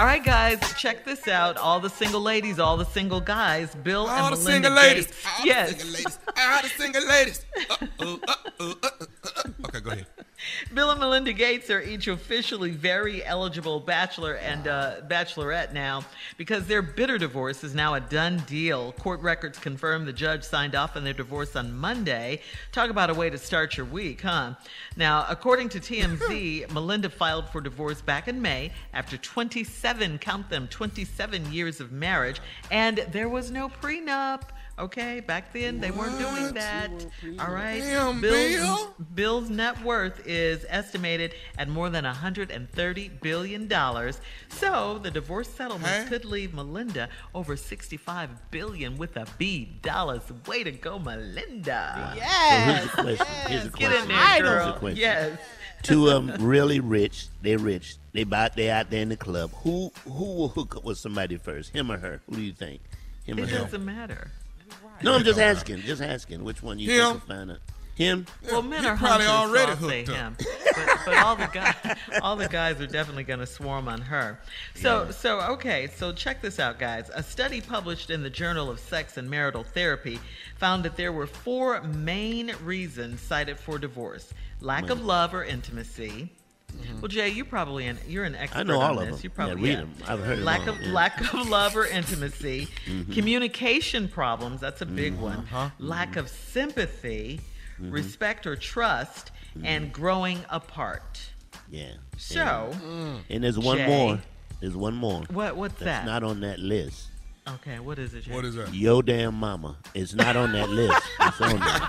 All right, guys, check this out. All the single ladies, all the single guys, Bill All and the Melinda single ladies. Gates. All yes. the single ladies. All the single ladies. Uh-oh, uh-oh, uh-oh, uh-oh. Okay, go ahead. Bill and Melinda Gates are each officially very eligible bachelor and uh, bachelorette now because their bitter divorce is now a done deal. Court records confirm the judge signed off on their divorce on Monday. Talk about a way to start your week, huh? Now, according to TMZ, Melinda filed for divorce back in May after 27, count them, 27 years of marriage, and there was no prenup. Okay, back then they weren't doing that. All right. Damn, Bill's, Bill. Bill's net worth is estimated at more than 130 billion dollars. So the divorce settlement Huh? could leave Melinda over 65 billion with a B dollars. Way to go, Melinda! Yes. So here's the question. Here's the Get question. in there, Idol. Here's the girl. question. Yes. Two of them really rich. They're rich. They about they out there in the club. Who who will hook up with somebody first? Him or her? Who do you think? Him or It her? doesn't matter. No, I'm just asking. Just asking. Which one you Him. think will find out? Him. Well, men He are probably hunters, already so I'll say hooked up. him. But, but all the guys, all the guys are definitely going to swarm on her. So, so okay. So check this out, guys. A study published in the Journal of Sex and Marital Therapy found that there were four main reasons cited for divorce: lack of love or intimacy. Mm-hmm. Well, Jay, you probably an, you're an expert I know all on of this. them. You probably Yeah, read yeah. 'em. I've heard 'em lack all, of yeah. Mm-hmm. lack of love or intimacy, mm-hmm. communication problems. That's a big mm-hmm. one. Uh-huh. Lack of sympathy, Mm-hmm. respect or trust, and growing apart. Yeah. So, mm. And there's one Jay. more. There's one more. what what's That's that? not on that list. okay, what is it? Jay? What is that? Yo damn mama. It's not on that list. It's on there.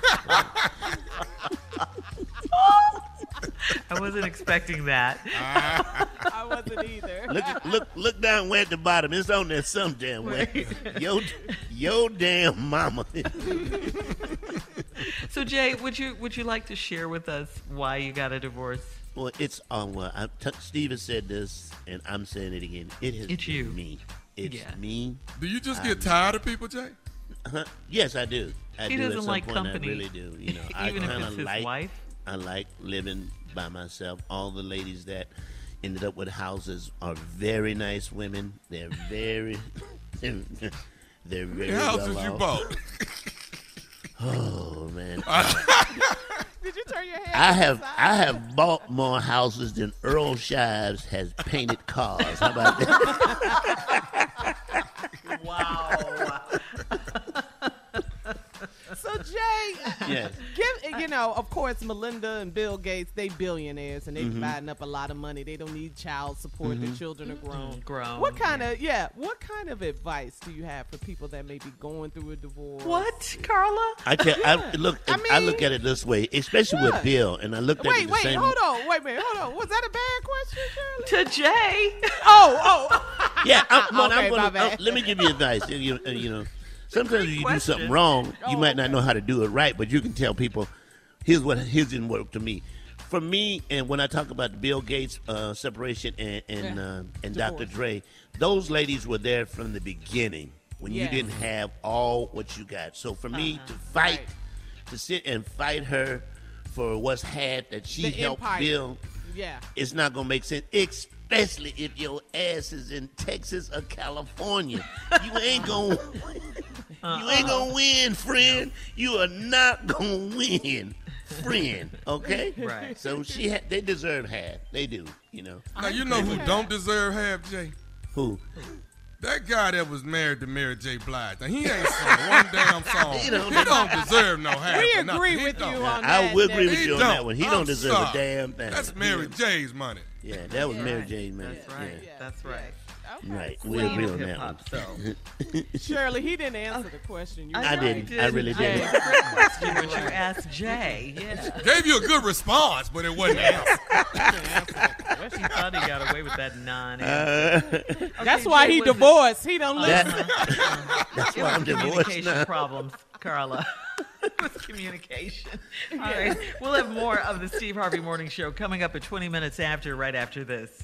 I wasn't expecting that. I wasn't either. Look look look down way at the bottom. It's on there some damn way. Yo yo damn mama. So, Jay, would you would you like to share with us why you got a divorce? Well, it's on. Well, I, t- Steve has said this, and I'm saying it again. It has It's been you. me. It's Yeah. me. Do you just get tired of people, Jay? Uh-huh. Yes, I do. I He do. doesn't At some like point, company. I really do. You know, I Even if kinda it's his like, wife? I like living by myself. All the ladies that ended up with houses are very nice women. They're very, they're, they're very How houses well you bought? Oh man, Did you turn your head? I to the have side? I have bought more houses than Earl Scheib has painted cars. How about that? Wow. So Jay, yes. Give you know, of course, Melinda and Bill Gates, they billionaires and they Mm-hmm. dividing up a lot of money. They don't need child support. Their children are grown. Grown, What kind of yeah? What kind of advice do you have for people that may be going through a divorce? What, Carla? I can I look I mean, I, look at it this way, especially What? with Bill, and I looked at Wait, it the wait, same. hold on, wait a minute, hold on. Was that a bad question, Shirley? To Jay. Oh, oh. Yeah, I'm, well, Okay, I'm my gonna, bad. let me give you advice. You, you, you know, sometimes if you do something wrong, you Oh, might not okay. know how to do it right, but you can tell people, here's what here's didn't work to me. For me, and when I talk about Bill Gates uh, separation and and, Yeah. uh, and Divorce. Dr. Dre, those ladies were there from the beginning when Yes. you didn't have all what you got. So for me to fight, Right. to sit and fight her for what's had that she The helped empire. build Yeah. it's not gonna make sense, especially if your ass is in Texas or California. You ain't gonna, you ain't gonna win, friend. You are not gonna win, friend. Okay? Right. So she, ha- they deserve half. They do. You know Now you know who don't deserve half, Jay? who? That guy that was married to Mary J. Blige. Now he ain't sung one damn song. He he don't don't, deserve no half. We or nothing. agree He with don't. you on I will agree Nick. with He you on don't. that one. He I'm don't deserve sorry. a damn thing. That's Mary J's money. Yeah, that was Mary J. Man. That's right. Yeah. That's right. Okay. Right, we Queen agree of on that one. So Shirley, he didn't answer the question. You I know didn't. I really Jay. didn't. Question, but you asked Jay. Yeah. Gave you a good response, but it wasn't an answer. She thought he got away with that non. Uh, That's why he divorced. He don't listen. Uh-huh. that's why I'm divorced communication now. problems, Carla. it was communication. All right. We'll have more of the Steve Harvey Morning Show coming up at 20 minutes after, right after this.